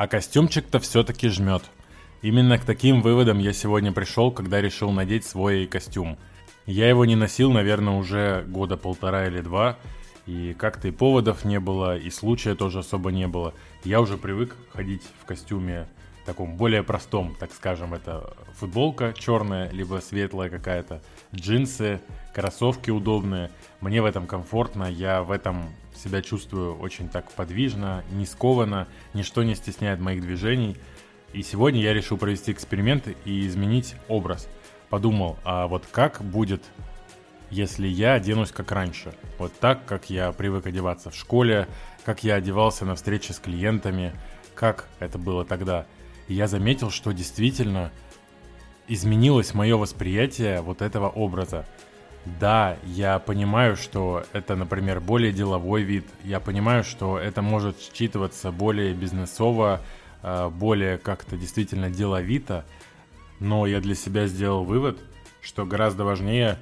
А костюмчик-то все-таки жмет. Именно к таким выводам я сегодня пришел, когда решил надеть свой костюм. Я его не носил, наверное, уже года полтора или два, и как-то и поводов не было, и случая тоже особо не было. Я уже привык ходить в костюме таком более простом, так скажем, это футболка черная, либо светлая какая-то, джинсы, кроссовки удобные. Мне в этом комфортно, я в этом себя чувствую очень так подвижно, не скованно, ничто не стесняет моих движений. И сегодня я решил провести эксперимент и изменить образ. Подумал, а вот как будет, если я оденусь как раньше? Вот так, как я привык одеваться в школе, как я одевался на встрече с клиентами, как это было тогда. Я заметил, что действительно изменилось мое восприятие вот этого образа. Да, я понимаю, что это, например, более деловой вид. Я понимаю, что это может считываться более бизнесово, э, более как-то действительно деловито. Но я для себя сделал вывод, что гораздо важнее,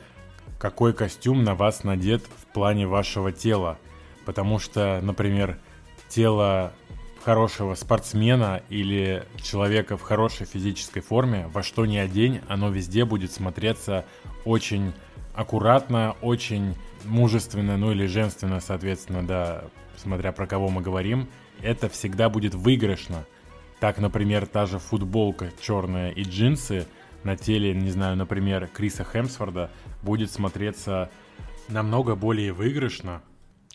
какой костюм на вас надет в плане вашего тела. Потому что, например, тело хорошего спортсмена или человека в хорошей физической форме, во что ни одень, оно везде будет смотреться очень аккуратно, очень мужественно, ну или женственно, соответственно, да, смотря про кого мы говорим, это всегда будет выигрышно. Так, например, та же футболка черная и джинсы на теле, не знаю, например, Криса Хемсфорда будет смотреться намного более выигрышно,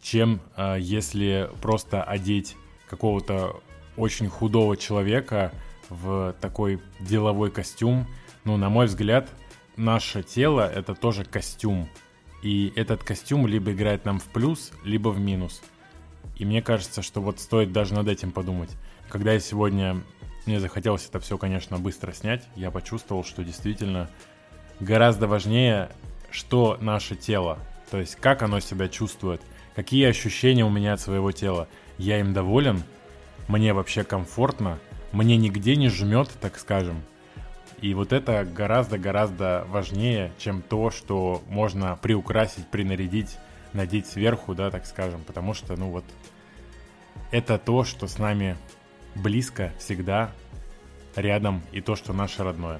чем э, если просто одеть какого-то очень худого человека в такой деловой костюм. Ну, на мой взгляд, наше тело — это тоже костюм. И этот костюм либо играет нам в плюс, либо в минус. И мне кажется, что вот стоит даже над этим подумать. Когда я сегодня... Мне захотелось это все, конечно, быстро снять, я почувствовал, что действительно гораздо важнее, что наше тело. То есть, как оно себя чувствует, какие ощущения у меня от своего тела — я им доволен, мне вообще комфортно, мне нигде не жмет, так скажем. И вот это гораздо-гораздо важнее, чем то, что можно приукрасить, принарядить, надеть сверху, да, так скажем. Потому что, ну вот, это то, что с нами близко, всегда, рядом, и то, что наше родное.